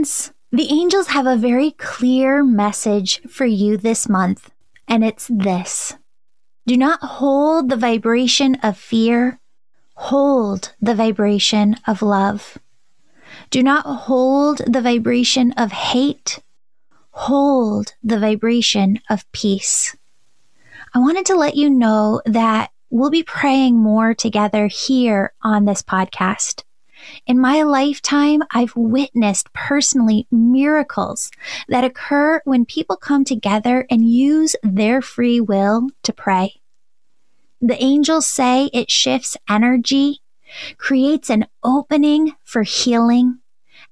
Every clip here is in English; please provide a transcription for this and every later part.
ones, the angels have a very clear message for you this month, and it's this. Do not hold the vibration of fear, hold the vibration of love. Do not hold the vibration of hate, hold the vibration of peace. I wanted to let you know that we'll be praying more together here on this podcast. In my lifetime, I've witnessed personally miracles that occur when people come together and use their free will to pray. The angels say it shifts energy, creates an opening for healing,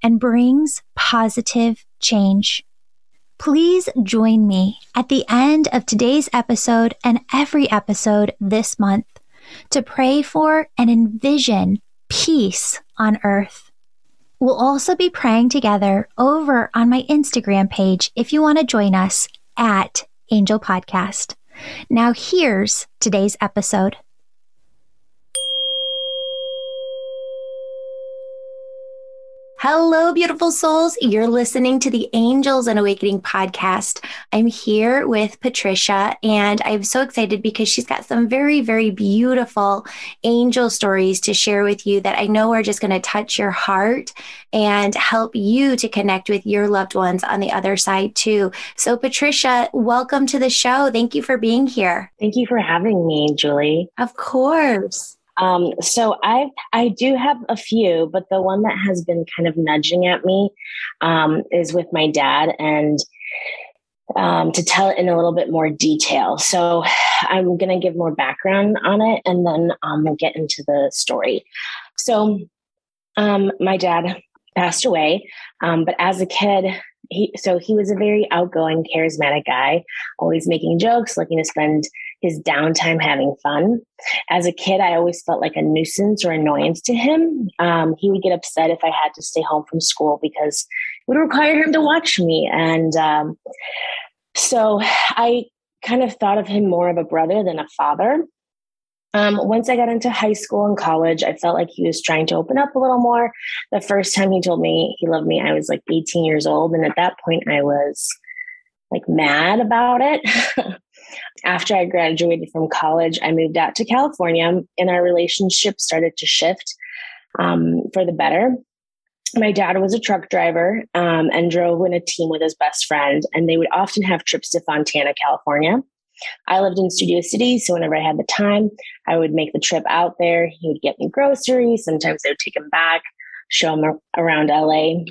and brings positive change. Please join me at the end of today's episode and every episode this month to pray for and envision peace on earth. We'll also be praying together over on my Instagram page if you want to join us at Angel Podcast. Now, here's today's episode. Hello, beautiful souls. You're listening to the Angels and Awakening podcast. I'm here with Patricia, and I'm so excited because she's got some very, very beautiful angel stories to share with you that I know are just going to touch your heart and help you to connect with your loved ones on the other side, too. So, Patricia, welcome to the show. Thank you for being here. Thank you for having me, Julie. Of course. Um, so I I do have a few, but the one that has been kind of nudging at me um, is with my dad, and um, to tell it in a little bit more detail. So I'm going to give more background on it, and then um, we'll get into the story. So um, my dad passed away, um, but as a kid, he so he was a very outgoing, charismatic guy, always making jokes, looking to spend his downtime having fun. As a kid, I always felt like a nuisance or annoyance to him. Um, he would get upset if I had to stay home from school because it would require him to watch me. And um, so I kind of thought of him more of a brother than a father. Um, once I got into high school and college, I felt like he was trying to open up a little more. The first time he told me he loved me, I was like 18 years old. And at that point, I was like mad about it. After I graduated from college, I moved out to California and our relationship started to shift um, for the better. My dad was a truck driver um, and drove in a team with his best friend, and they would often have trips to Fontana, California. I lived in Studio City, so whenever I had the time, I would make the trip out there. He would get me groceries. Sometimes I would take him back, show him around LA.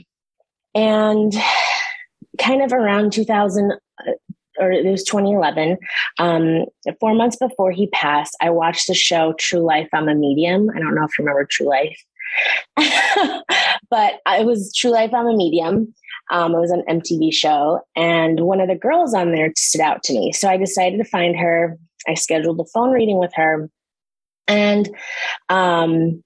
And kind of around 2000 uh, or it was 2011 um, four months before he passed i watched the show true life i'm a medium. I don't know if you remember true life. But it was true life i'm a medium. Um, it was an mtv show and one of the girls on there stood out to me. So i decided to find her. I scheduled a phone reading with her. And um,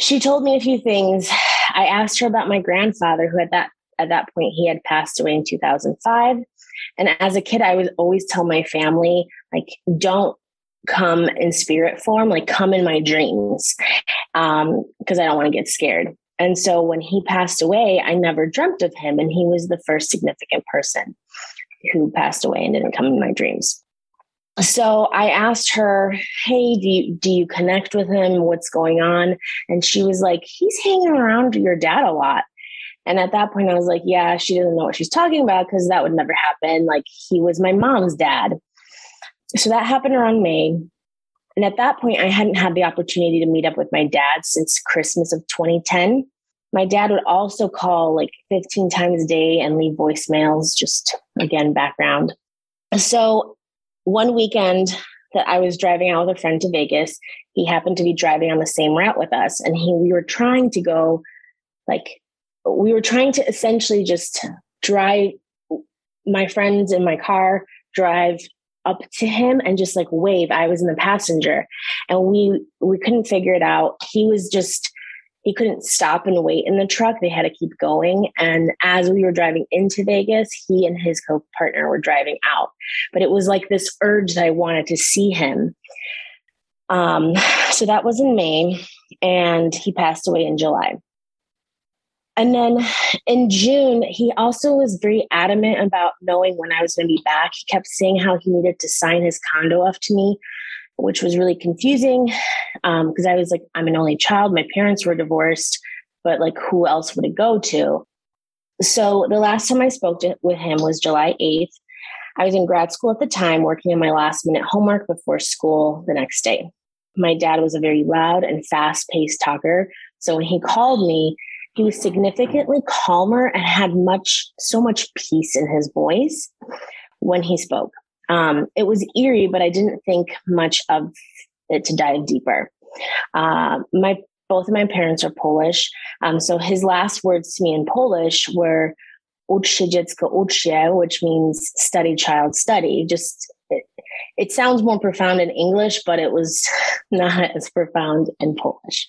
she told me a few things. I asked her about my grandfather who at that at that point, he had passed away in 2005. And as a kid, I would always tell my family, like, don't come in spirit form, like, come in my dreams, because um, I don't want to get scared. And so when he passed away, I never dreamt of him. And he was the first significant person who passed away and didn't come in my dreams. So I asked her, "Hey, do you do you connect with him? What's going on?" And she was like, "He's hanging around your dad a lot." And at that point, I was like, yeah, she doesn't know what she's talking about because that would never happen. Like, he was my mom's dad. So that happened around May. And at that point, I hadn't had the opportunity to meet up with my dad since Christmas of 2010. My dad would also call like 15 times a day and leave voicemails, just again, background. So one weekend that I was driving out with a friend to Vegas, he happened to be driving on the same route with us. And he, we were trying to go like we were trying to essentially just drive my friends in my car drive up to him and just like wave. I was in the passenger. And we we couldn't figure it out. He was just he couldn't stop and wait in the truck. They had to keep going. And as we were driving into vegas he and his co-partner were driving out. But it was like this urge that i wanted to see him. Um so that was in may and he passed away in july And then in June, he also was very adamant about knowing when I was going to be back. He kept saying how he needed to sign his condo off to me, which was really confusing because um, I was like, I'm an only child. My parents were divorced, but like, who else would it go to? So the last time I spoke to, with him was July 8th. I was in grad school at the time, working on my last minute homework before school the next day. My dad was a very loud and fast paced talker. So when he called me, he was significantly calmer and had much, so much peace in his voice when he spoke. Um, it was eerie, but I didn't think much of it to dive deeper. Uh, my both of my parents are Polish, um, so his last words to me in Polish were which means "study, child, study." Just it, it sounds more profound in English, but it was not as profound in Polish.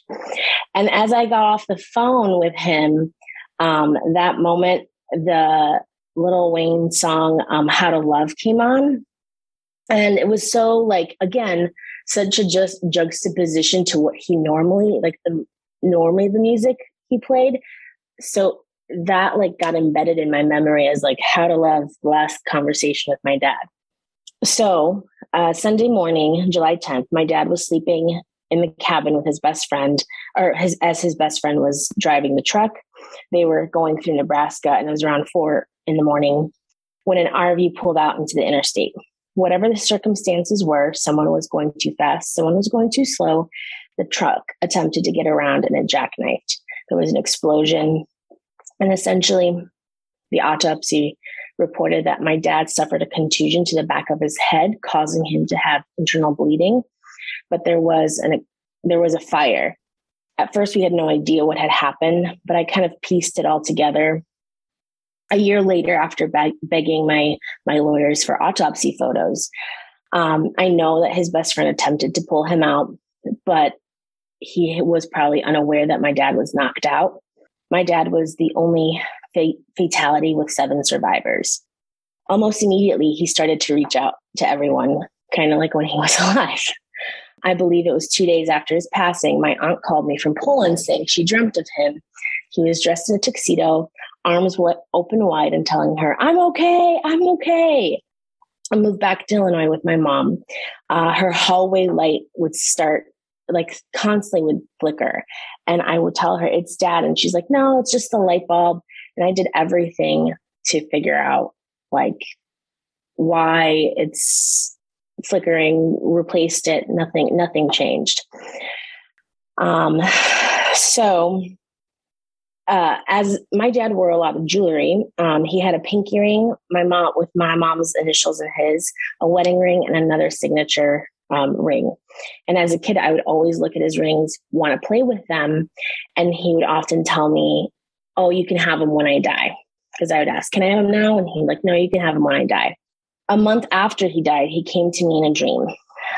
And as I got off the phone with him, um, that moment, the Little Wayne song, um, How to Love, came on. And it was so, like, again, such a just juxtaposition to what he normally, like, the normally the music he played. So that, like, got embedded in my memory as, like, How to Love, last conversation with my dad. So, uh, Sunday morning, July 10th, my dad was sleeping in the cabin with his best friend, or his as his best friend was driving the truck. They were going through Nebraska, and it was around four in the morning when an RV pulled out into the interstate. Whatever the circumstances were, someone was going too fast, someone was going too slow. The truck attempted to get around and it jackknifed. There was an explosion, and essentially, the autopsy reported that my dad suffered a contusion to the back of his head, causing him to have internal bleeding. But there was an there was a fire. At first, we had no idea what had happened, but I kind of pieced it all together. A year later, after beg- begging my my lawyers for autopsy photos, um, I know that his best friend attempted to pull him out, but he was probably unaware that my dad was knocked out. My dad was the only fatality with seven survivors. Almost immediately, he started to reach out to everyone, kind of like when he was alive. I believe it was two days after his passing. My aunt called me from Poland saying she dreamt of him. He was dressed in a tuxedo, arms open wide, and telling her, I'm okay, I'm okay. I moved back to Illinois with my mom. Uh, her hallway light would start like constantly would flicker. And I would tell her, it's dad. And she's like, no, it's just the light bulb. And I did everything to figure out like why it's flickering, replaced it, nothing, nothing changed. Um, so uh, as my dad wore a lot of jewelry, um, he had a pinky ring, my mom with my mom's initials and his, a wedding ring, and another signature um, ring. And as a kid, I would always look at his rings, want to play with them, and he would often tell me, "Oh, you can have them when I die." Because I would ask, "Can I have them now?" And he'd like, "No, you can have them when I die." A month after he died, he came to me in a dream.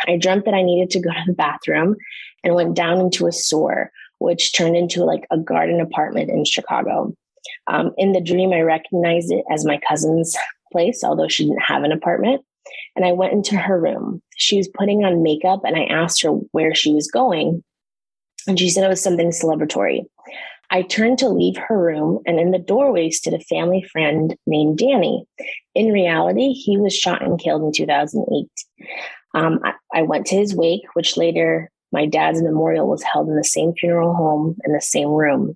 I dreamt that I needed to go to the bathroom and went down into a sewer, which turned into like a garden apartment in Chicago. Um, in the dream, I recognized it as my cousin's place, although she didn't have an apartment. And I went into her room. She was putting on makeup, and I asked her where she was going. And she said it was something celebratory. I turned to leave her room, and in the doorway stood a family friend named Danny. In reality, he was shot and killed in 2008. Um, I, I went to his wake, which later my dad's memorial was held in the same funeral home in the same room.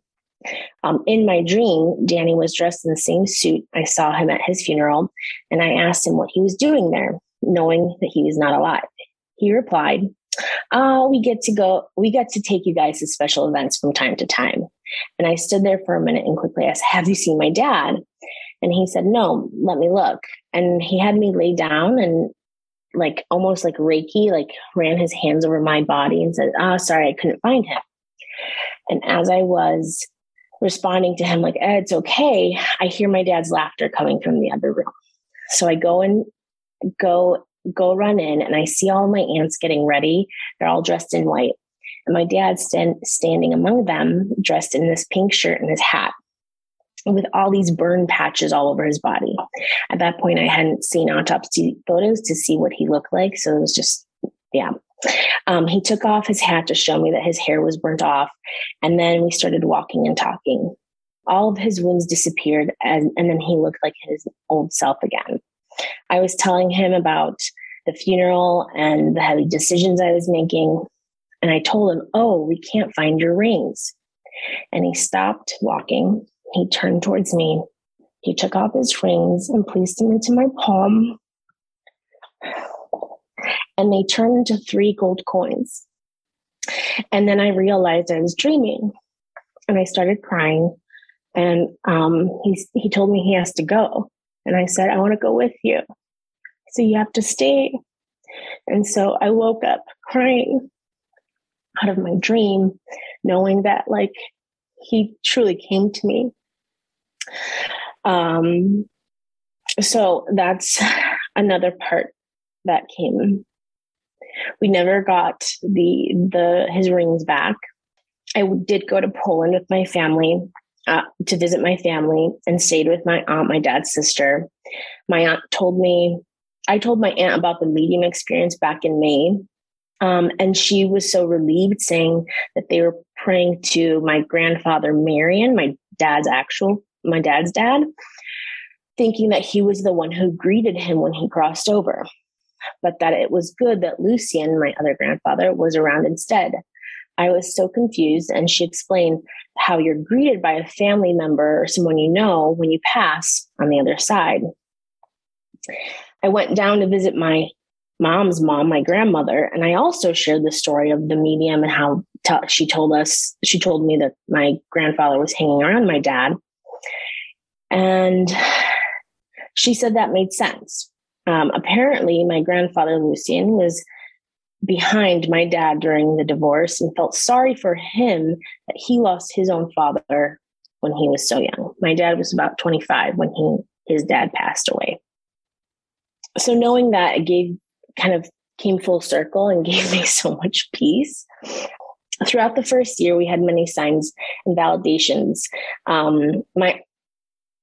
Um, in my dream, Danny was dressed in the same suit. I saw him at his funeral, and I asked him what he was doing there, knowing that he was not alive. He replied, "Ah, we get to go. We get to take you guys to special events from time to time." And I stood there for a minute and quickly asked, "Have you seen my dad?" And he said, "No. Let me look." And he had me lay down and like almost like Reiki, like ran his hands over my body and said, "Ah, oh, sorry, I couldn't find him." And as I was responding to him like, eh, it's okay, I hear my dad's laughter coming from the other room. So I go and go go run in and I see all my aunts getting ready. They're all dressed in white. And my dad's stand, standing among them, dressed in this pink shirt and his hat, with all these burn patches all over his body. At that point, I hadn't seen autopsy photos to see what he looked like. So it was just, yeah, um, he took off his hat to show me that his hair was burnt off. And then we started walking and talking. all of his wounds disappeared and, and then he looked like his old self again. I was telling him about the funeral and the heavy decisions I was making. And I told him, Oh, we can't find your rings. And he stopped walking. He turned towards me. He took off his rings and placed them into my palm. And they turned into three gold coins. And then I realized I was dreaming and I started crying. And um, he, he told me he has to go. And I said, I want to go with you. So you have to stay. And so I woke up crying out of my dream, knowing that like he truly came to me. Um, so that's another part that came. We never got the the his rings back. I did go to Poland with my family uh, to visit my family and stayed with my aunt, my dad's sister. My aunt told me, I told my aunt about the medium experience back in May. Um, and she was so relieved, saying that they were praying to my grandfather, Marion, my dad's actual, my dad's dad, thinking that he was the one who greeted him when he crossed over, but that it was good that Lucian, my other grandfather, was around instead. I was so confused, and she explained how you're greeted by a family member or someone you know when you pass on the other side. I went down to visit my mom's mom, my grandmother, and I also shared the story of the medium and how t- she told us, she told me that my grandfather was hanging around my dad. And she said that made sense. Um, apparently, my grandfather, Lucian, was behind my dad during the divorce and felt sorry for him that he lost his own father when he was so young. My dad was about 25 when he his dad passed away. So knowing that it gave kind of came full circle and gave me so much peace. Throughout the first year, we had many signs and validations. Um, my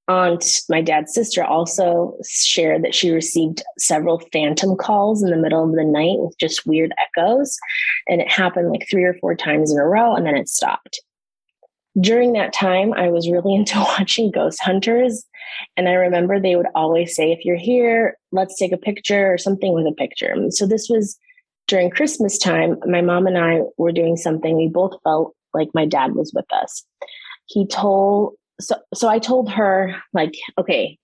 aunt, my dad's sister, also shared that she received several phantom calls in the middle of the night with just weird echoes. And it happened like three or four times in a row, and then it stopped. During that time, I was really into watching Ghost Hunters. And I remember they would always say, if you're here, let's take a picture or something with a picture. So this was during Christmas time. My mom and I were doing something. We both felt like my dad was with us. He told so so I told her like, okay,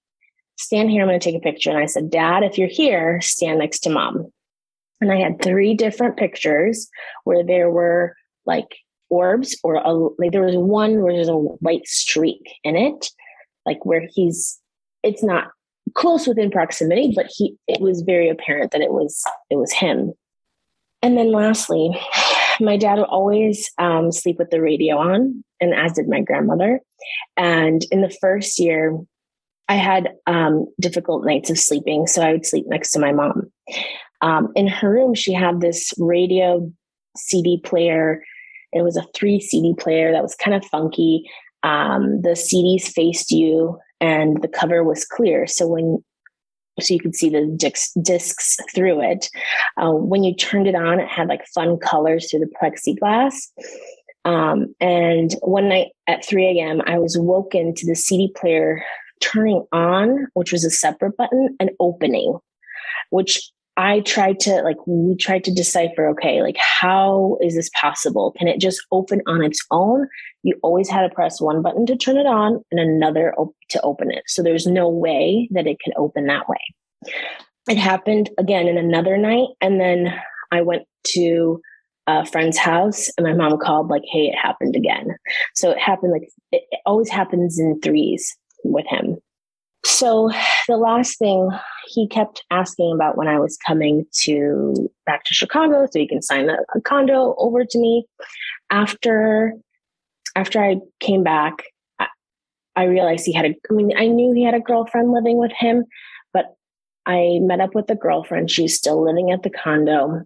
stand here. I'm going to take a picture. And I said, Dad, if you're here, stand next to mom. And I had three different pictures where there were like orbs or a, like there was one where there's a white streak in it, like where he's. It's not close within proximity, but he. It was very apparent that it was it was him. And then lastly, my dad would always um, sleep with the radio on, and as did my grandmother. And in the first year, I had um, difficult nights of sleeping, so I would sleep next to my mom. Um, in her room, she had this radio CD player. It was a three CD player that was kind of funky. Um, the CDs faced you, and the cover was clear. So when so you could see the discs, discs through it. Uh, when you turned it on, it had like fun colors through the plexiglass. Um, and one night at 3 a.m., I was woken to the CD player turning on, which was a separate button, and opening, which I tried to like, we tried to decipher okay, like, how is this possible? Can it just open on its own? You always had to press one button to turn it on and another op- to open it. So there's no way that it can open that way. It happened again in another night. And then I went to a friend's house and my mom called like hey it happened again so it happened like it, it always happens in threes with him so the last thing he kept asking about when i was coming to back to chicago so he can sign a, a condo over to me after after i came back I, I realized he had a i mean i knew he had a girlfriend living with him but i met up with the girlfriend she's still living at the condo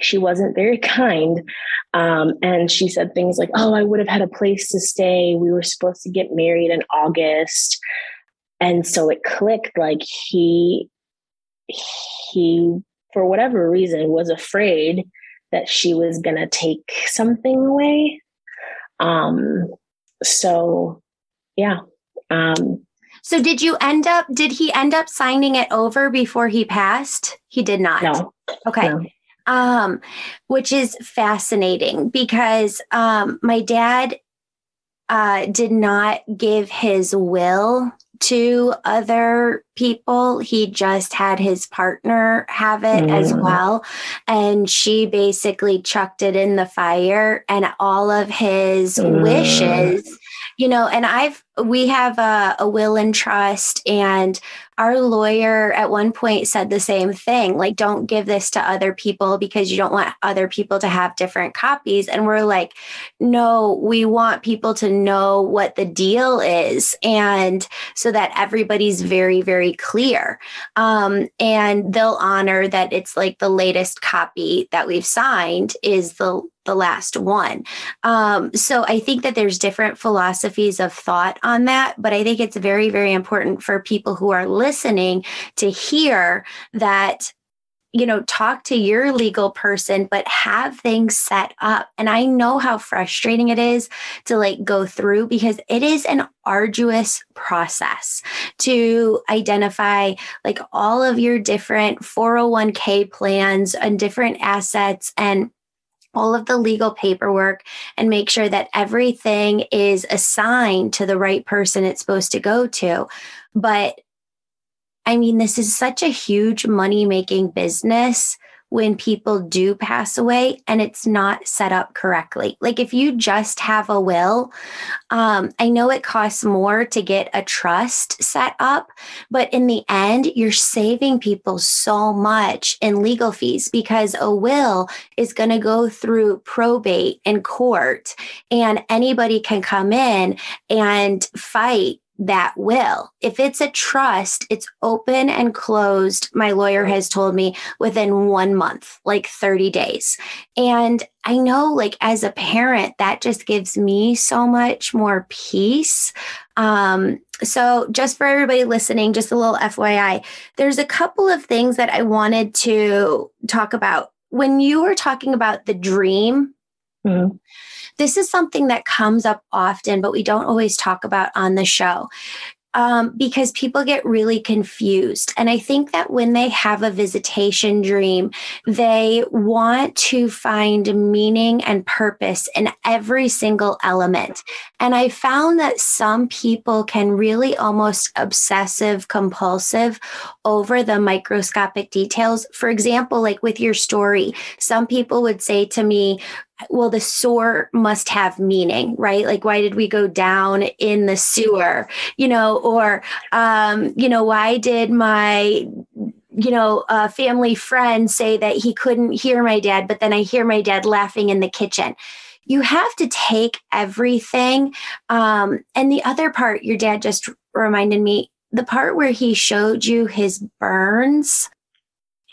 she wasn't very kind. Um, and she said things like, Oh, I would have had a place to stay. We were supposed to get married in August. And so it clicked like he, he, for whatever reason, was afraid that she was going to take something away. Um, so yeah. Um, so did you end up, did he end up signing it over before he passed? He did not. No. Okay. No. Um, which is fascinating because um, my dad uh, did not give his will to other people. He just had his partner have it mm. as well. And she basically chucked it in the fire, and all of his mm. wishes you know, and I've, we have a, a will and trust, and our lawyer at one point said the same thing like, don't give this to other people because you don't want other people to have different copies. And we're like, no, we want people to know what the deal is. And so that everybody's very, very clear. Um, and they'll honor that it's like the latest copy that we've signed is the the last one. Um, so I think that there's different philosophies of thought on that, but I think it's very, very important for people who are listening to hear that you know, talk to your legal person, but have things set up. And I know how frustrating it is to like go through because it is an arduous process to identify like all of your different 401k plans and different assets and all of the legal paperwork and make sure that everything is assigned to the right person it's supposed to go to. But I mean, this is such a huge money making business when people do pass away and it's not set up correctly. Like if you just have a will, um, I know it costs more to get a trust set up, but in the end, you're saving people so much in legal fees because a will is going to go through probate and court, and anybody can come in and fight that will. If it's a trust, it's open and closed, my lawyer has told me within one month, like 30 days. And I know, like, as a parent, that just gives me so much more peace. Um, so, just for everybody listening, just a little FYI, there's a couple of things that I wanted to talk about. When you were talking about the dream, mm-hmm this is something that comes up often, but we don't always talk about on the show. Um, because people get really confused. And I think that when they have a visitation dream, they want to find meaning and purpose in every single element. And I found that some people can really almost obsessive compulsive over the microscopic details. For example, like with your story, some people would say to me, well, the sewer must have meaning, right? Like, why did we go down in the sewer? You know, or, um, you know, why did my you know, a family friend say that he couldn't hear my dad, but then I hear my dad laughing in the kitchen. You have to take everything. Um, and the other part, your dad just reminded me the part where he showed you his burns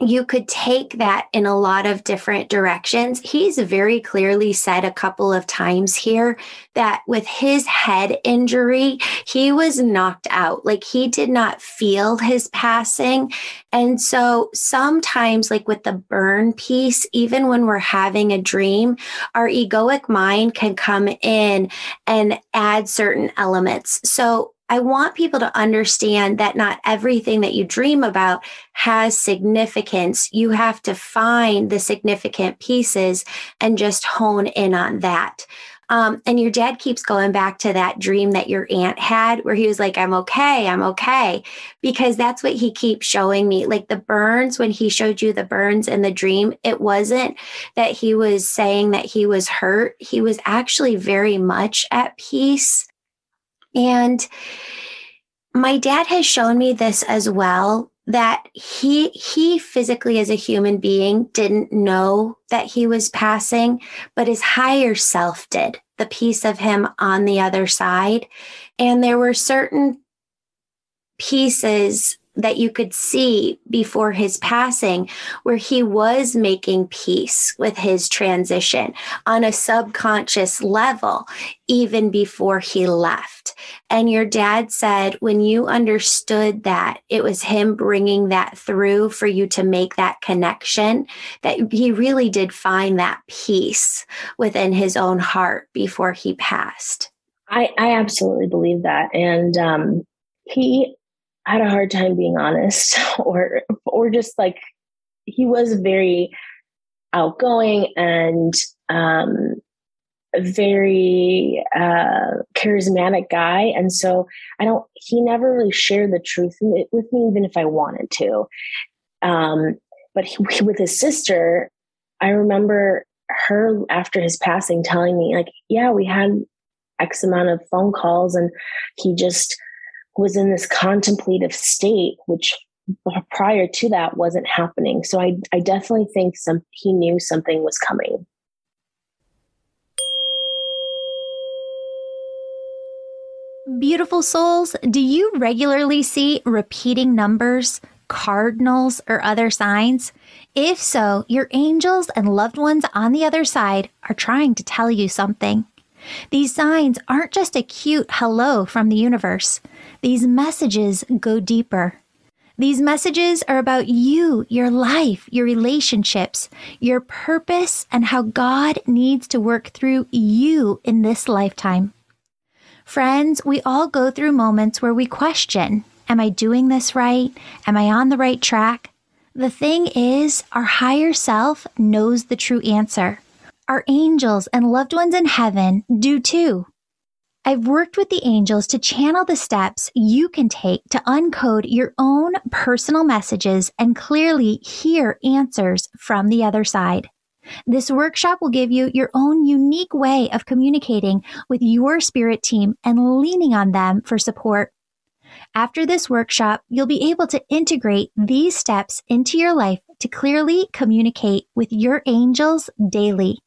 you could take that in a lot of different directions. He's very clearly said a couple of times here that with his head injury, he was knocked out. Like he did not feel his passing. And so sometimes, like with the burn piece, even when we're having a dream, our egoic mind can come in and add certain elements. So I want people to understand that not everything that you dream about has significance. You have to find the significant pieces and just hone in on that. Um, and your dad keeps going back to that dream that your aunt had, where he was like, I'm okay, I'm okay. Because that's what he keeps showing me. Like the burns, when he showed you the burns in the dream, it wasn't that he was saying that he was hurt. He was actually very much at peace and my dad has shown me this as well that he he physically as a human being didn't know that he was passing but his higher self did the piece of him on the other side. And there were certain pieces that you could see before his passing, where he was making peace with his transition on a subconscious level, even before he left. And your dad said, when you understood that, it was him bringing that through for you to make that connection, that he really did find that peace within his own heart before he passed. I, I absolutely believe that. And um, he had a hard time being honest or or just like he was very outgoing and um, very uh, charismatic guy. And so I don't, he never really shared the truth with me, even if I wanted to. Um, but he, with his sister, I remember her after his passing telling me, like, yeah, we had X amount of phone calls and he just was in this contemplative state, which prior to that wasn't happening. So I, I definitely think some he knew something was coming. Beautiful souls, do you regularly see repeating numbers, cardinals, or other signs? If so, your angels and loved ones on the other side are trying to tell you something. These signs aren't just a cute hello from the universe. These messages go deeper. These messages are about you, your life, your relationships, your purpose, and how God needs to work through you in this lifetime. Friends, we all go through moments where we question Am I doing this right? Am I on the right track? The thing is, our higher self knows the true answer. Our angels and loved ones in heaven do too. I've worked with the angels to channel the steps you can take to uncode your own personal messages and clearly hear answers from the other side. This workshop will give you your own unique way of communicating with your spirit team and leaning on them for support. After this workshop, you'll be able to integrate these steps into your life to clearly communicate with your angels daily.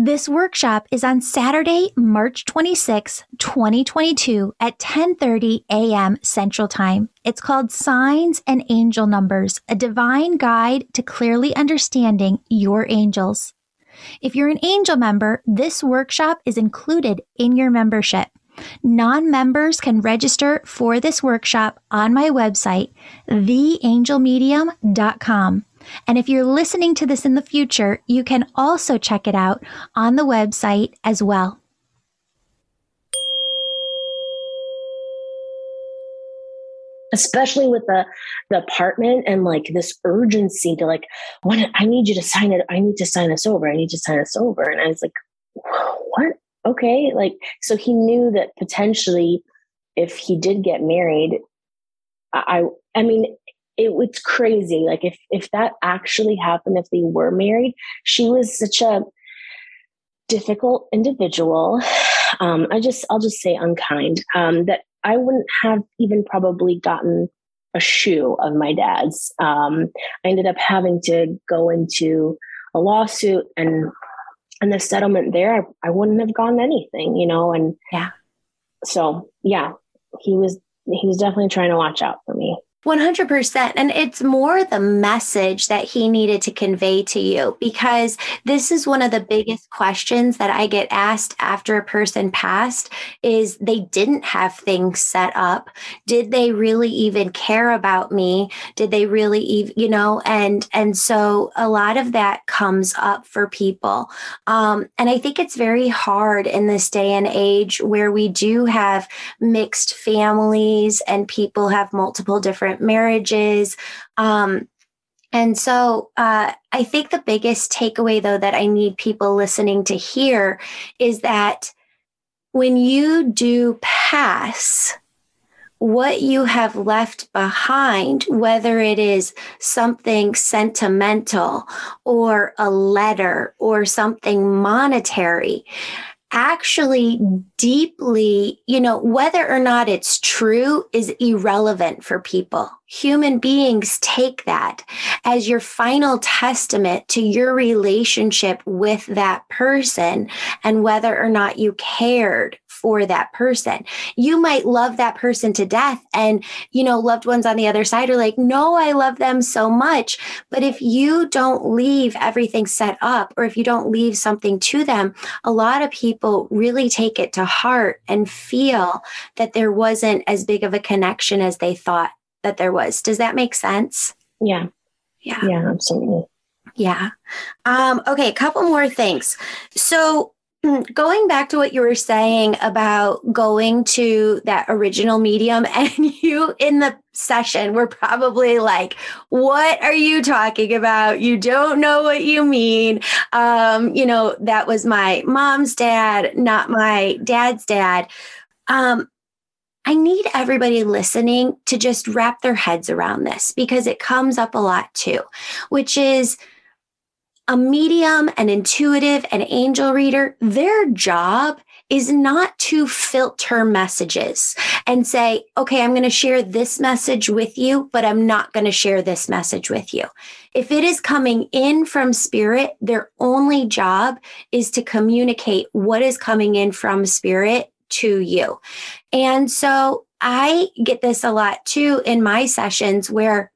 This workshop is on Saturday, March 26, 2022 at 10:30 a.m. Central Time. It's called Signs and Angel Numbers: A Divine Guide to Clearly Understanding Your Angels. If you're an angel member, this workshop is included in your membership. Non-members can register for this workshop on my website, theangelmedium.com. And if you're listening to this in the future, you can also check it out on the website as well. especially with the the apartment and like this urgency to like when i need you to sign it. I need to sign this over. I need to sign this over. And i was like what? Okay. Like so he knew that potentially if he did get married i i mean it was crazy. Like if if that actually happened, if they were married, she was such a difficult individual. Um, I just I'll just say unkind. Um, that I wouldn't have even probably gotten a shoe of my dad's. Um, I ended up having to go into a lawsuit and and the settlement there, I, I wouldn't have gotten anything, you know. And yeah, so yeah, he was he was definitely trying to watch out for me. 100%. And it's more the message that he needed to convey to you because this is one of the biggest questions that I get asked after a person passed is they didn't have things set up. Did they really even care about me? Did they really even, you know, and and so a lot of that comes up for people. Um, and I think it's very hard in this day and age where we do have mixed families and people have multiple different different marriages. Um, and so uh, I think the biggest takeaway, though, that I need people listening to hear is that when you do pass, what you have left behind, whether it is something sentimental or a letter or something monetary, actually deeply, you know, whether or not it's true is irrelevant for people. Human beings take that as your final testament to your relationship with that person and whether or not you cared for that person. You might love that person to death and, you know, loved ones on the other side are like, no, I love them so much. But if you don't leave everything set up or if you don't leave something to them, a lot of people really take it to heart and feel that there wasn't as big of a connection as they thought that there was. Does that make sense? Yeah. Yeah. Yeah, absolutely. Yeah. Um, okay, a couple more things. So going back to what you were saying about going to that original medium and you in the session were probably like what are you talking about? You don't know what you mean. Um you know that was my mom's dad not my dad's dad. Um I need everybody listening to just wrap their heads around this because it comes up a lot too, which is a medium, an intuitive, an angel reader, their job is not to filter messages and say, okay, I'm going to share this message with you, but I'm not going to share this message with you. If it is coming in from spirit, their only job is to communicate what is coming in from spirit to you. And so I get this a lot too in my sessions where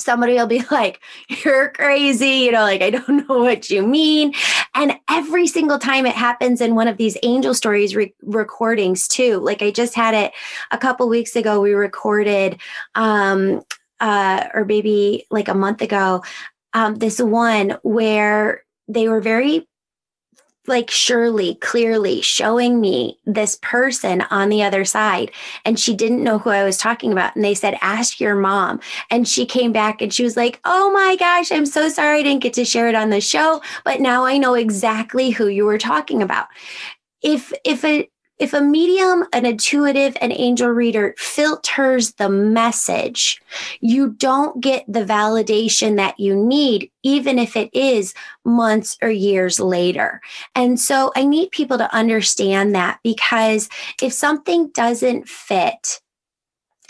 somebody will be like, You're crazy. You know, like, I don't know what you mean. And every single time it happens in one of these angel stories re- recordings, too. Like, I just had it a couple weeks ago. We recorded, um, uh, or maybe like a month ago, um, this one where they were very like surely clearly showing me this person on the other side. And she didn't know who I was talking about. And they said ask your mom. And she came back and she was like oh my gosh I'm so sorry I didn't get to share it on the show but now I know exactly who you were talking about. If if a if a medium, an intuitive, an angel reader filters the message, you don't get the validation that you need, even if it is months or years later. And so I need people to understand that because if something doesn't fit,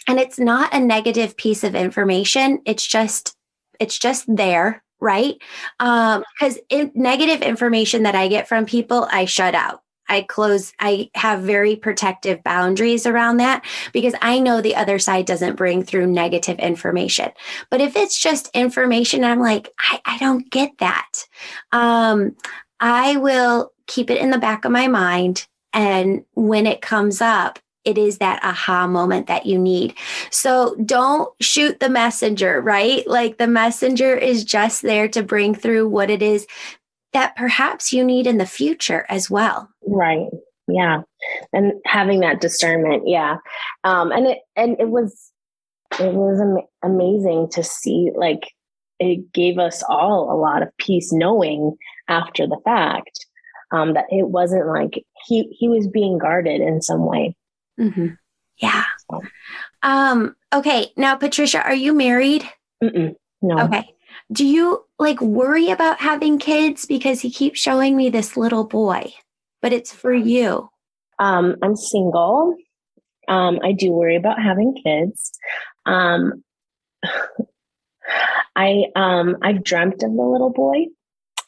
and it's not a negative piece of information, it's just, it's just there right? Um, because um, negative information that I get from people, I shut out. I close, I have very protective boundaries around that because I know the other side doesn't bring through negative information. But if it's just information, I'm like, I, I don't get that. Um, I will keep it in the back of my mind. And when it comes up, it is that aha moment that you need. So don't shoot the messenger, right? Like the messenger is just there to bring through what it is that perhaps you need in the future as well. Right. Yeah. And having that discernment. Yeah. Um, and it, and it was, it was am- amazing to see, like, it gave us all a lot of peace knowing after the fact um, that it wasn't like he he was being guarded in some way. Mm-hmm. Yeah. So. Um, okay. Now, Patricia, are you married? Mm-mm, no. Okay. Do you like worry about having kids? Because he keeps showing me this little boy, but it's for you. Um, I'm single. Um, I do worry about having kids. Um, I um, I've dreamt of the little boy.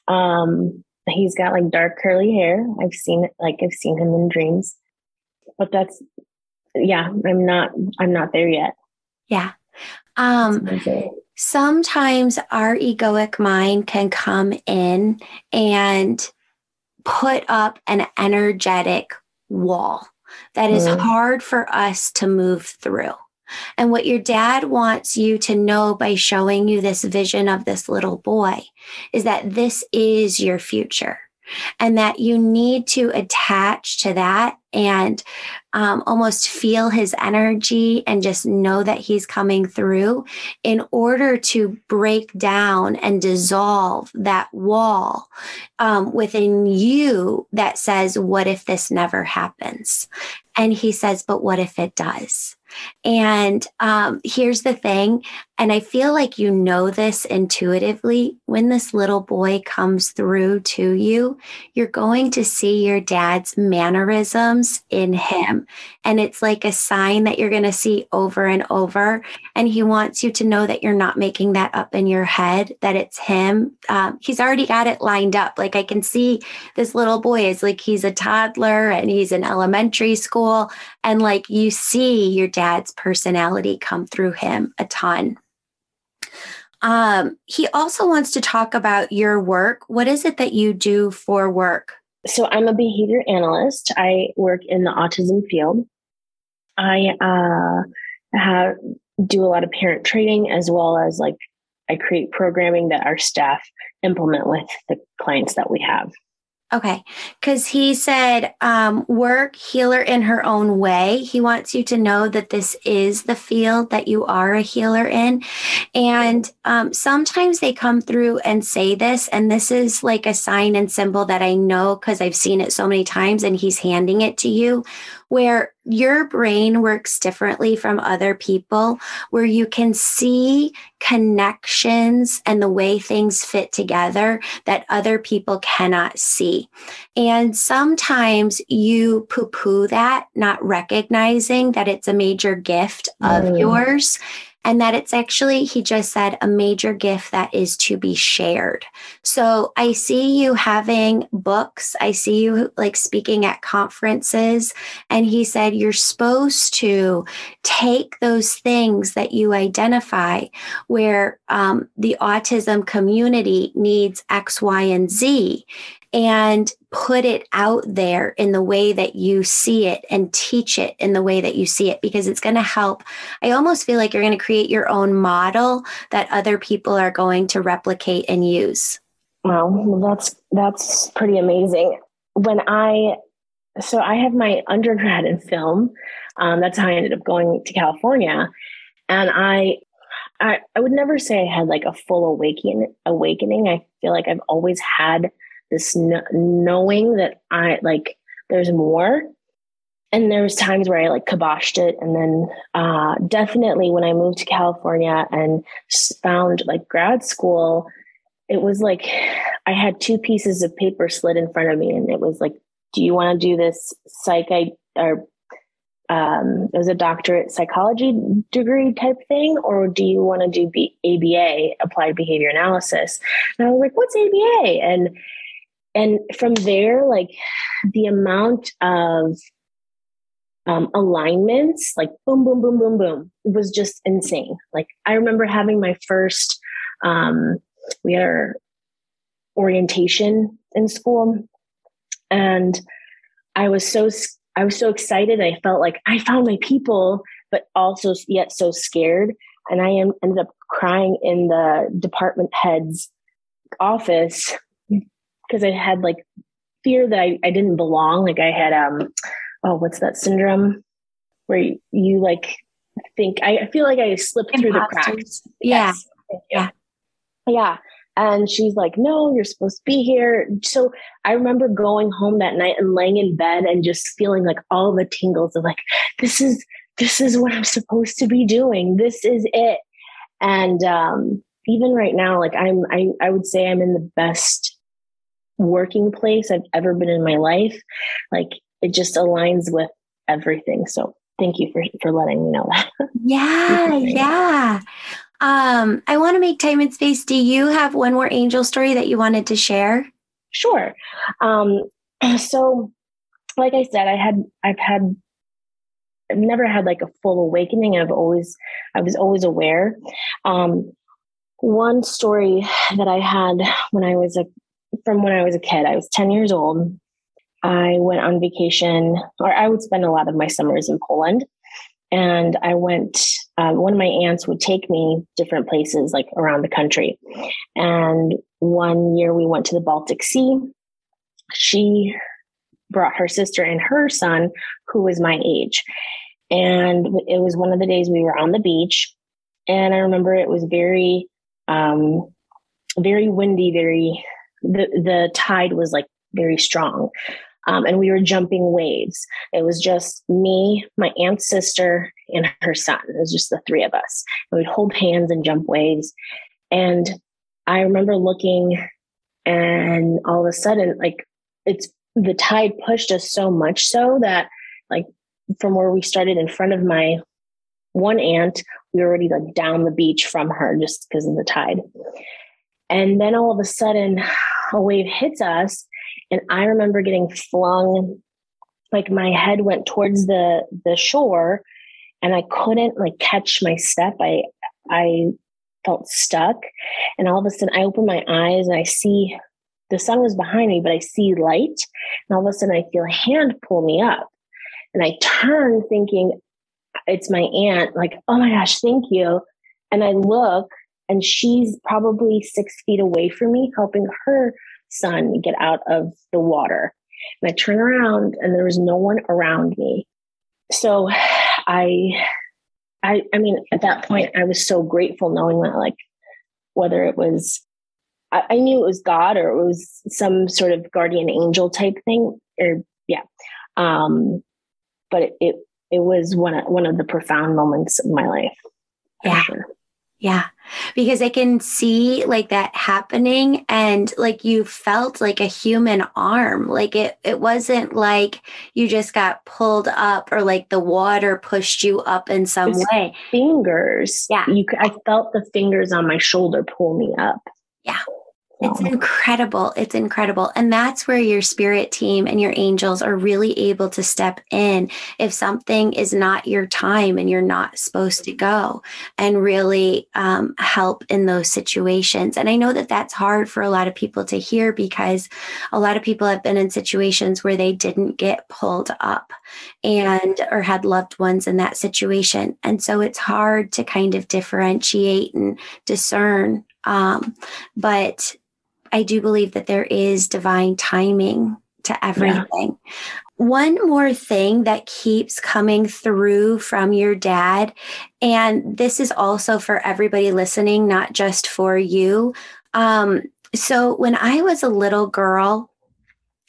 Um, he's got like dark curly hair. I've seen it, like I've seen him in dreams, but that's yeah. I'm not. I'm not there yet. Yeah. Um, sometimes our egoic mind can come in and put up an energetic wall that is mm. hard for us to move through. And what your dad wants you to know by showing you this vision of this little boy is that this is your future and that you need to attach to that and um, almost feel his energy and just know that he's coming through in order to break down and dissolve that wall um, within you that says, What if this never happens? And he says, But what if it does? And um, here's the thing, and I feel like you know this intuitively. When this little boy comes through to you, you're going to see your dad's mannerisms in him. And it's like a sign that you're going to see over and over. And he wants you to know that you're not making that up in your head, that it's him. Um, he's already got it lined up. Like I can see this little boy is like he's a toddler and he's in elementary school. And like you see your dad's personality come through him a ton. Um, he also wants to talk about your work. What is it that you do for work? So, I'm a behavior analyst. I work in the autism field. I uh, have do a lot of parent training as well as like I create programming that our staff implement with the clients that we have. Okay. Because he said, um, work healer in her own way. He wants you to know that this is the field that you are a healer in. And um, sometimes they come through and say this, and this is like a sign and symbol that I know because I've seen it so many times, and he's handing it to you where your brain works differently from other people, where you can see connections and the way things fit together that other people cannot see. And sometimes you poo poo that, not recognizing that it's a major gift of mm. yours and that it's actually, he just said, a major gift that is to be shared. So I see you having books. I see you like speaking at conferences. And he said, you're supposed to take those things that you identify where um, the autism community needs X, Y, and Z and put it out there in the way that you see it and teach it in the way that you see it because it's going to help. I almost feel like you're going to create your own model that other people are going to replicate and use. Wow, that's that's pretty amazing. When I so I have my undergrad in film. Um, that's how I ended up going to California, and I, I I would never say I had like a full awakening. Awakening. I feel like I've always had this kn- knowing that I like there's more. And there was times where I like kiboshed it, and then uh, definitely when I moved to California and found like grad school, it was like I had two pieces of paper slid in front of me, and it was like, "Do you want to do this psych or um, it was a doctorate psychology degree type thing, or do you want to do B- ABA, applied behavior analysis? And I was like, what's ABA? And and from there like the amount of um, alignments like boom boom boom boom boom was just insane. Like i remember having my first um, we had our orientation in school and i was so i was so excited. I felt like i found my people but also yet so scared. And i am, ended up crying in the department head's office because I had like fear that I, I didn't belong. Like I had um oh what's that syndrome where you, you like think I, I, feel like I slipped Imposters. through the cracks. Yeah. Yes. Yeah. Yeah. And she's like, no, you're supposed to be here. So I remember going home that night and laying in bed and just feeling like all the tingles of like, this is this is what I'm supposed to be doing. This is it. And um, even right now, like I'm I, I would say I'm in the best working place I've ever been in my life. Like it just aligns with everything. So thank you for for letting me know that. Yeah, yeah. Um, I want to make time and space. Do you have one more angel story that you wanted to share? Sure. Um, so like I said, I had I've had I've never had like a full awakening. I've always I was always aware. Um, one story that I had when I was a from when I was a kid. I was 10 years old. I went on vacation, or I would spend a lot of my summers in Poland. And I went, um, one of my aunts would take me different places like around the country. And one year we went to the Baltic Sea. She brought her sister and her son, who was my age. And it was one of the days we were on the beach. And I remember it was very, um, very windy, very the the tide was like very strong. Um, and we were jumping waves. It was just me, my aunt's sister, and her son. It was just the three of us. And we'd hold hands and jump waves. And I remember looking, and all of a sudden, like it's the tide pushed us so much so that, like, from where we started in front of my one aunt, we were already like down the beach from her just because of the tide. And then all of a sudden, a wave hits us. And I remember getting flung, like my head went towards the, the shore and I couldn't like catch my step. I, I felt stuck. And all of a sudden I open my eyes and I see the sun was behind me, but I see light. And all of a sudden I feel a hand pull me up. And I turn thinking it's my aunt, like, oh my gosh, thank you. And I look and she's probably six feet away from me, helping her son get out of the water. And I turn around and there was no one around me. So I I I mean at that point I was so grateful knowing that like whether it was I, I knew it was God or it was some sort of guardian angel type thing or yeah. Um but it, it it was one of one of the profound moments of my life. Yeah. Sure. Yeah. Because I can see like that happening and like you felt like a human arm. Like it it wasn't like you just got pulled up or like the water pushed you up in some way. Fingers. Yeah. You I felt the fingers on my shoulder pull me up. Yeah. It's incredible. It's incredible. And that's where your spirit team and your angels are really able to step in if something is not your time and you're not supposed to go and really um, help in those situations. And I know that that's hard for a lot of people to hear because a lot of people have been in situations where they didn't get pulled up and or had loved ones in that situation. And so it's hard to kind of differentiate and discern um, but I do believe that there is divine timing to everything. Yeah. One more thing that keeps coming through from your dad, and this is also for everybody listening, not just for you. Um, so, when I was a little girl,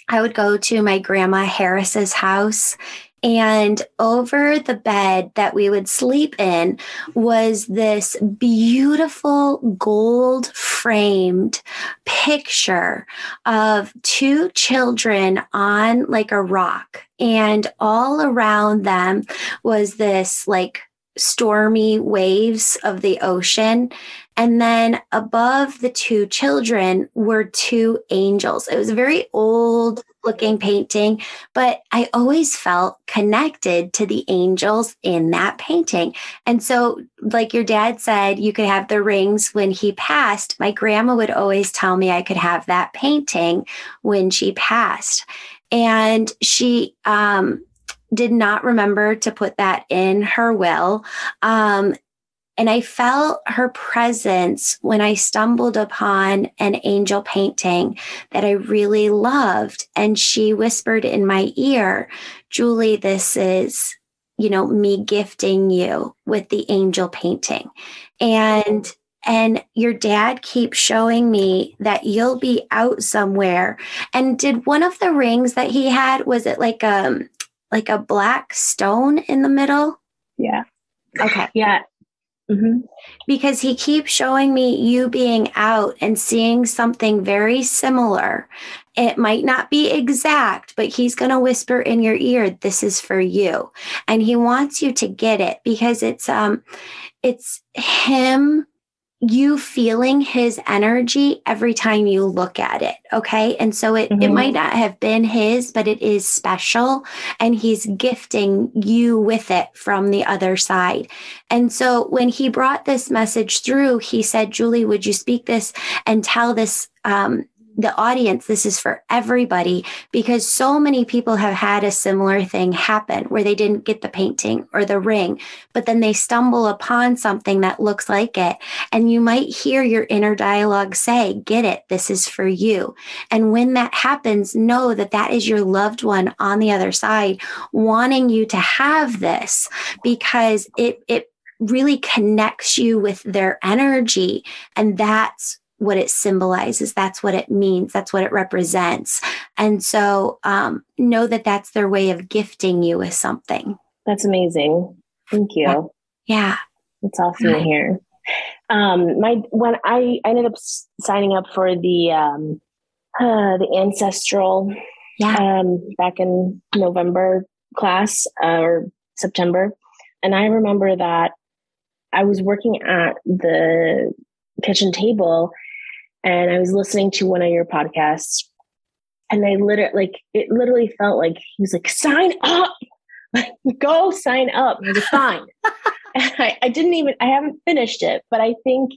I would go to my grandma Harris's house and over the bed that we would sleep in was this beautiful gold framed picture of two children on like a rock. And all around them was this like stormy waves of the ocean. And then above the two children were two angels. It was a very old looking painting, but I always felt connected to the angels in that painting. And so, like your dad said, you could have the rings when he passed. My grandma would always tell me I could have that painting when she passed. And she, um, did not remember to put that in her will. Um, and I felt her presence when I stumbled upon an angel painting that I really loved. And she whispered in my ear, Julie, this is, you know, me gifting you with the angel painting. And and your dad keeps showing me that you'll be out somewhere and did one of the rings that he had was it like um like a black stone in the middle? Yeah. Okay. Yeah. Mm-hmm. Because he keeps showing me you being out and seeing something very similar. It might not be exact, but he's going to whisper in your ear, "This is for you," and he wants you to get it because it's um, it's him you feeling his energy every time you look at it okay and so it, mm-hmm. it might not have been his but it is special and he's gifting you with it from the other side and so when he brought this message through he said julie would you speak this and tell this um, the audience, this is for everybody because so many people have had a similar thing happen where they didn't get the painting or the ring, but then they stumble upon something that looks like it. And you might hear your inner dialogue say, Get it, this is for you. And when that happens, know that that is your loved one on the other side wanting you to have this because it, it, really connects you with their energy and that's what it symbolizes. That's what it means. That's what it represents. And so um, know that that's their way of gifting you with something. That's amazing. Thank you. Yeah. It's awesome to hear. Um, my when I ended up signing up for the um, uh, the ancestral yeah. um, back in November class uh, or September, and I remember that I was working at the kitchen table and I was listening to one of your podcasts and I literally like it literally felt like he was like, sign up, go sign up. I was fine. I, I, didn't even I haven't finished it, but I think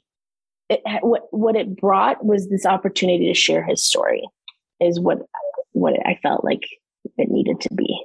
it, what what it brought was this opportunity to share his story is what what I felt like it needed to be.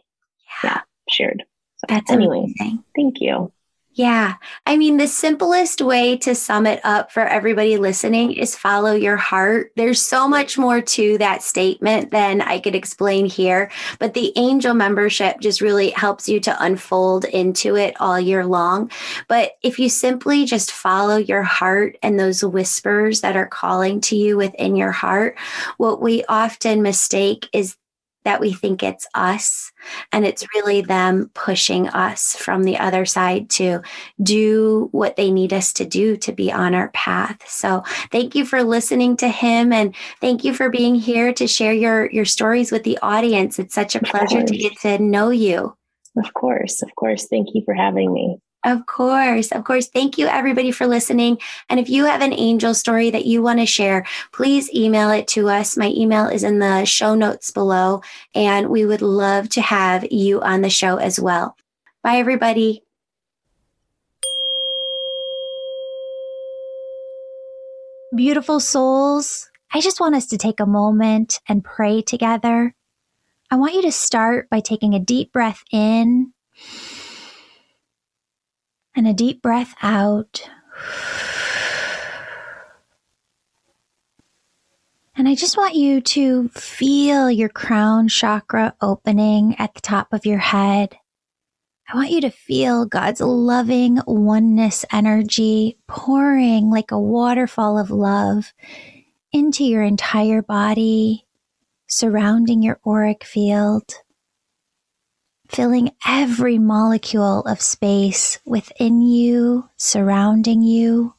Yeah, shared. So, That's anyway. Amazing. Thank you. Yeah. I mean, the simplest way to sum it up for everybody listening is follow your heart. There's so much more to that statement than I could explain here, but the angel membership just really helps you to unfold into it all year long. But if you simply just follow your heart and those whispers that are calling to you within your heart, what we often mistake is that we think it's us and it's really them pushing us from the other side to do what they need us to do to be on our path. So thank you for listening to him and thank you for being here to share your your stories with the audience. It's such a pleasure to get to know you. Of course, of course. Thank you for having me. Of course. Of course. Thank you, everybody, for listening. And if you have an angel story that you want to share, please email it to us. My email is in the show notes below, and we would love to have you on the show as well. Bye, everybody. Beautiful souls, I just want us to take a moment and pray together. I want you to start by taking a deep breath in and a deep breath out. And I just want you to feel your crown chakra opening at the top of your head. I want you to feel God's loving oneness energy pouring like a waterfall of love into your entire body, surrounding your auric field filling every molecule of space within you, surrounding you.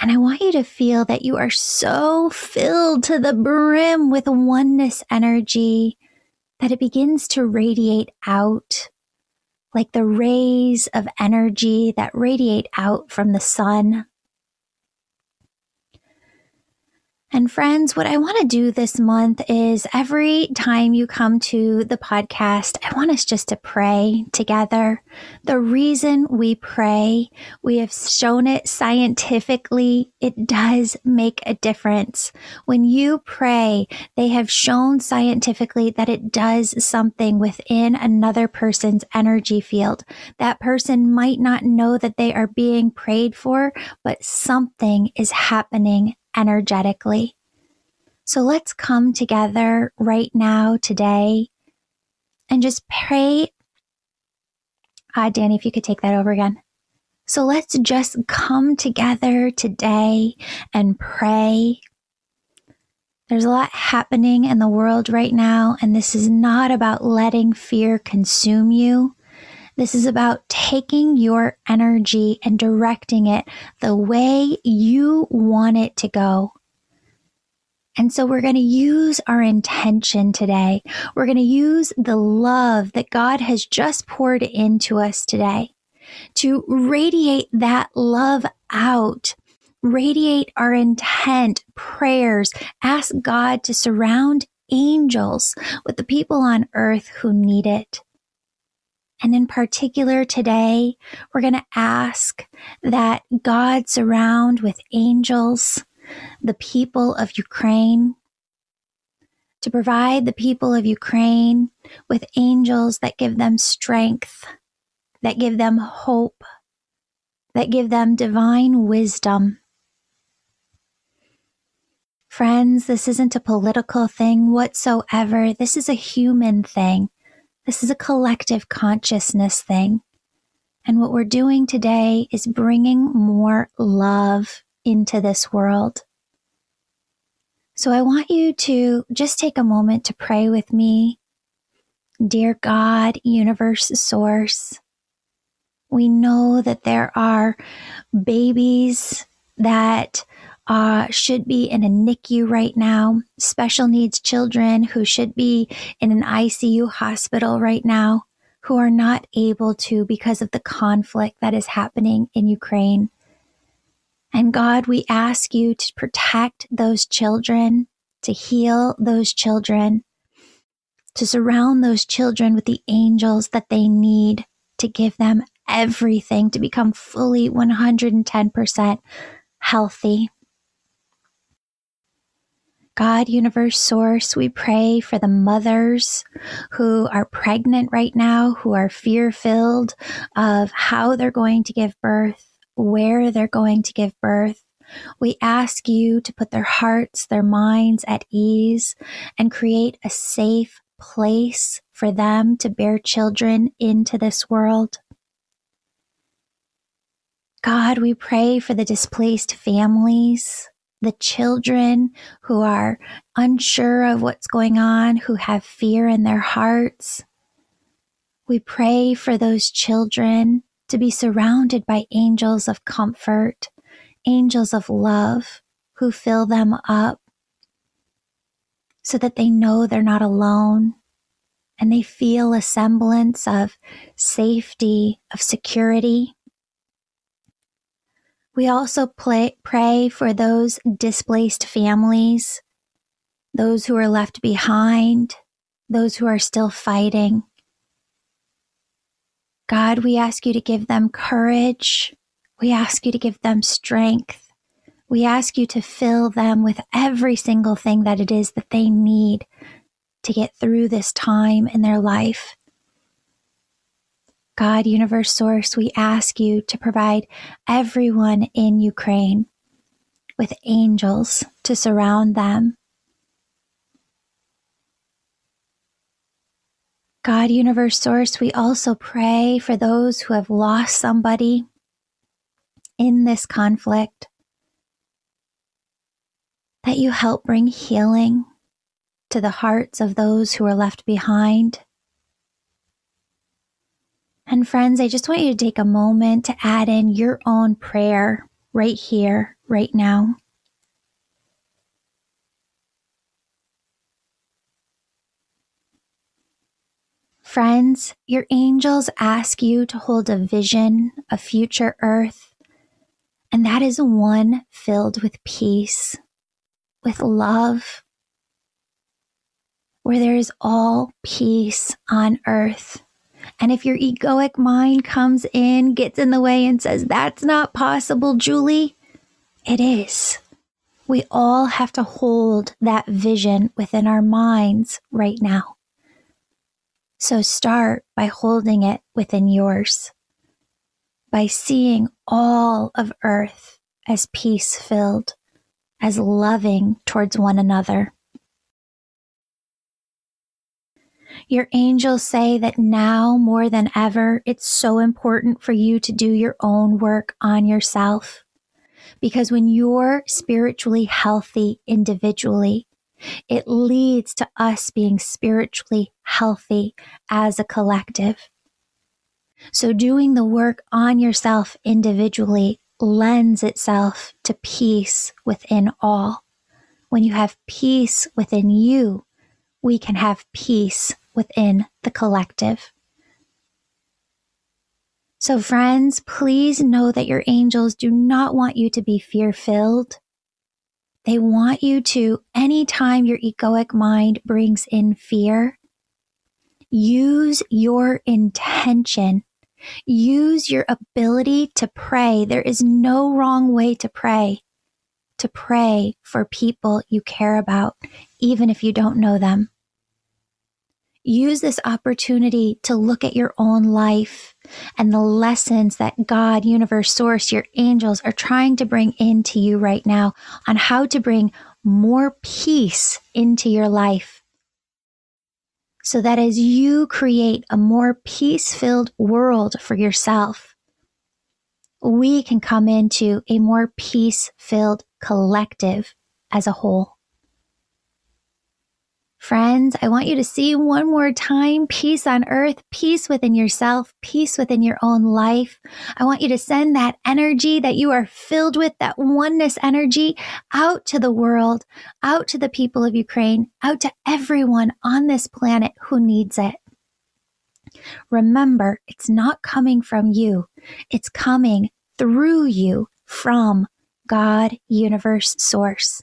And I want you to feel that you are so filled to the brim with oneness energy that it begins to radiate out like the rays of energy that radiate out from the sun. And friends, what I want to do this month is every time you come to the podcast, I want us just to pray together. The reason we pray, we have shown it scientifically, it does make a difference. When you pray, they have shown scientifically that it does something within another person's energy field. That person might not know that they are being prayed for, but something is happening energetically. So let's come together right now, today, and just pray. Ah, Danny, if you could take that over again. So let's just come together today and pray. There's a lot happening in the world right now, and this is not about letting fear consume you. This is about taking your energy and directing it the way you want it to go. And so we're going to use our intention today. We're going to use the love that God has just poured into us today to radiate that love out, radiate our intent, prayers, ask God to surround angels with the people on earth who need it. And in particular today, we're going to ask that God surround with angels the people of Ukraine, to provide the people of Ukraine with angels that give them strength, that give them hope, that give them divine wisdom. Friends, this isn't a political thing whatsoever. This is a human thing. This is a collective consciousness thing. And what we're doing today is bringing more love into this world. So I want you to just take a moment to pray with me. Dear God, universe source, we know that there are babies that uh, should be in a NICU right now, special needs children who should be in an ICU hospital right now, who are not able to because of the conflict that is happening in Ukraine. And God, we ask you to protect those children, to heal those children, to surround those children with the angels that they need to give them everything to become fully 110% healthy. God, universe source, we pray for the mothers who are pregnant right now, who are fear filled of how they're going to give birth, where they're going to give birth. We ask you to put their hearts, their minds at ease and create a safe place for them to bear children into this world. God, we pray for the displaced families the children who are unsure of what's going on, who have fear in their hearts. We pray for those children to be surrounded by angels of comfort, angels of love who fill them up so that they know they're not alone and they feel a semblance of safety, of security. We also play, pray for those displaced families, those who are left behind, those who are still fighting. God, we ask you to give them courage. We ask you to give them strength. We ask you to fill them with every single thing that it is that they need to get through this time in their life. God, Universe Source, we ask you to provide everyone in Ukraine with angels to surround them. God, Universe Source, we also pray for those who have lost somebody in this conflict, that you help bring healing to the hearts of those who are left behind. And friends, I just want you to take a moment to add in your own prayer right here, right now. Friends, your angels ask you to hold a vision of future earth, and that is one filled with peace, with love, where there is all peace on earth. And if your egoic mind comes in, gets in the way, and says, That's not possible, Julie, it is. We all have to hold that vision within our minds right now. So start by holding it within yours, by seeing all of earth as peace filled, as loving towards one another. Your angels say that now more than ever, it's so important for you to do your own work on yourself. Because when you're spiritually healthy individually, it leads to us being spiritually healthy as a collective. So doing the work on yourself individually lends itself to peace within all. When you have peace within you, we can have peace within the collective. So, friends, please know that your angels do not want you to be fear filled. They want you to, anytime your egoic mind brings in fear, use your intention. Use your ability to pray. There is no wrong way to pray. To pray for people you care about, even if you don't know them use this opportunity to look at your own life and the lessons that God, universe, source, your angels are trying to bring into you right now on how to bring more peace into your life. So that as you create a more peace filled world for yourself, we can come into a more peace filled collective as a whole. Friends, I want you to see one more time peace on earth, peace within yourself, peace within your own life. I want you to send that energy that you are filled with, that oneness energy out to the world, out to the people of Ukraine, out to everyone on this planet who needs it. Remember, it's not coming from you. It's coming through you from God, universe, source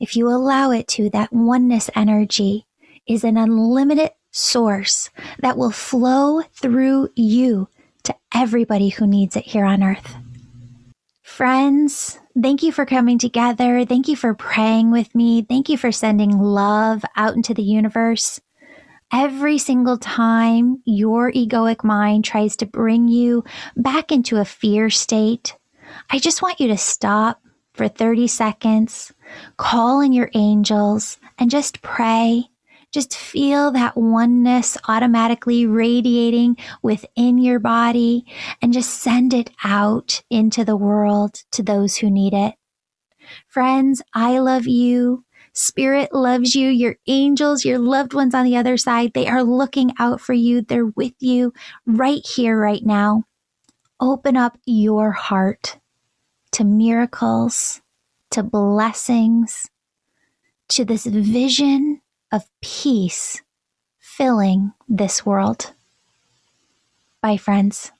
if you allow it to, that oneness energy is an unlimited source that will flow through you to everybody who needs it here on earth. Friends, thank you for coming together. Thank you for praying with me. Thank you for sending love out into the universe. Every single time your egoic mind tries to bring you back into a fear state, I just want you to stop for 30 seconds, call in your angels, and just pray just feel that oneness automatically radiating within your body and just send it out into the world to those who need it. Friends, I love you. Spirit loves you. Your angels, your loved ones on the other side, they are looking out for you. They're with you right here, right now. Open up your heart to miracles, to blessings, to this vision of peace filling this world. Bye, friends.